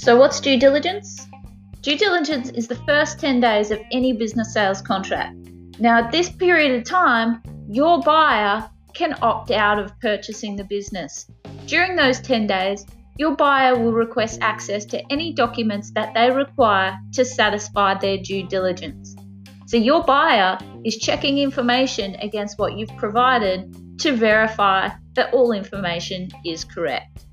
So, what's due diligence? Due diligence is the first 10 days of any business sales contract. Now, at this period of time, your buyer can opt out of purchasing the business. During those 10 days, your buyer will request access to any documents that they require to satisfy their due diligence. So, your buyer is checking information against what you've provided to verify that all information is correct.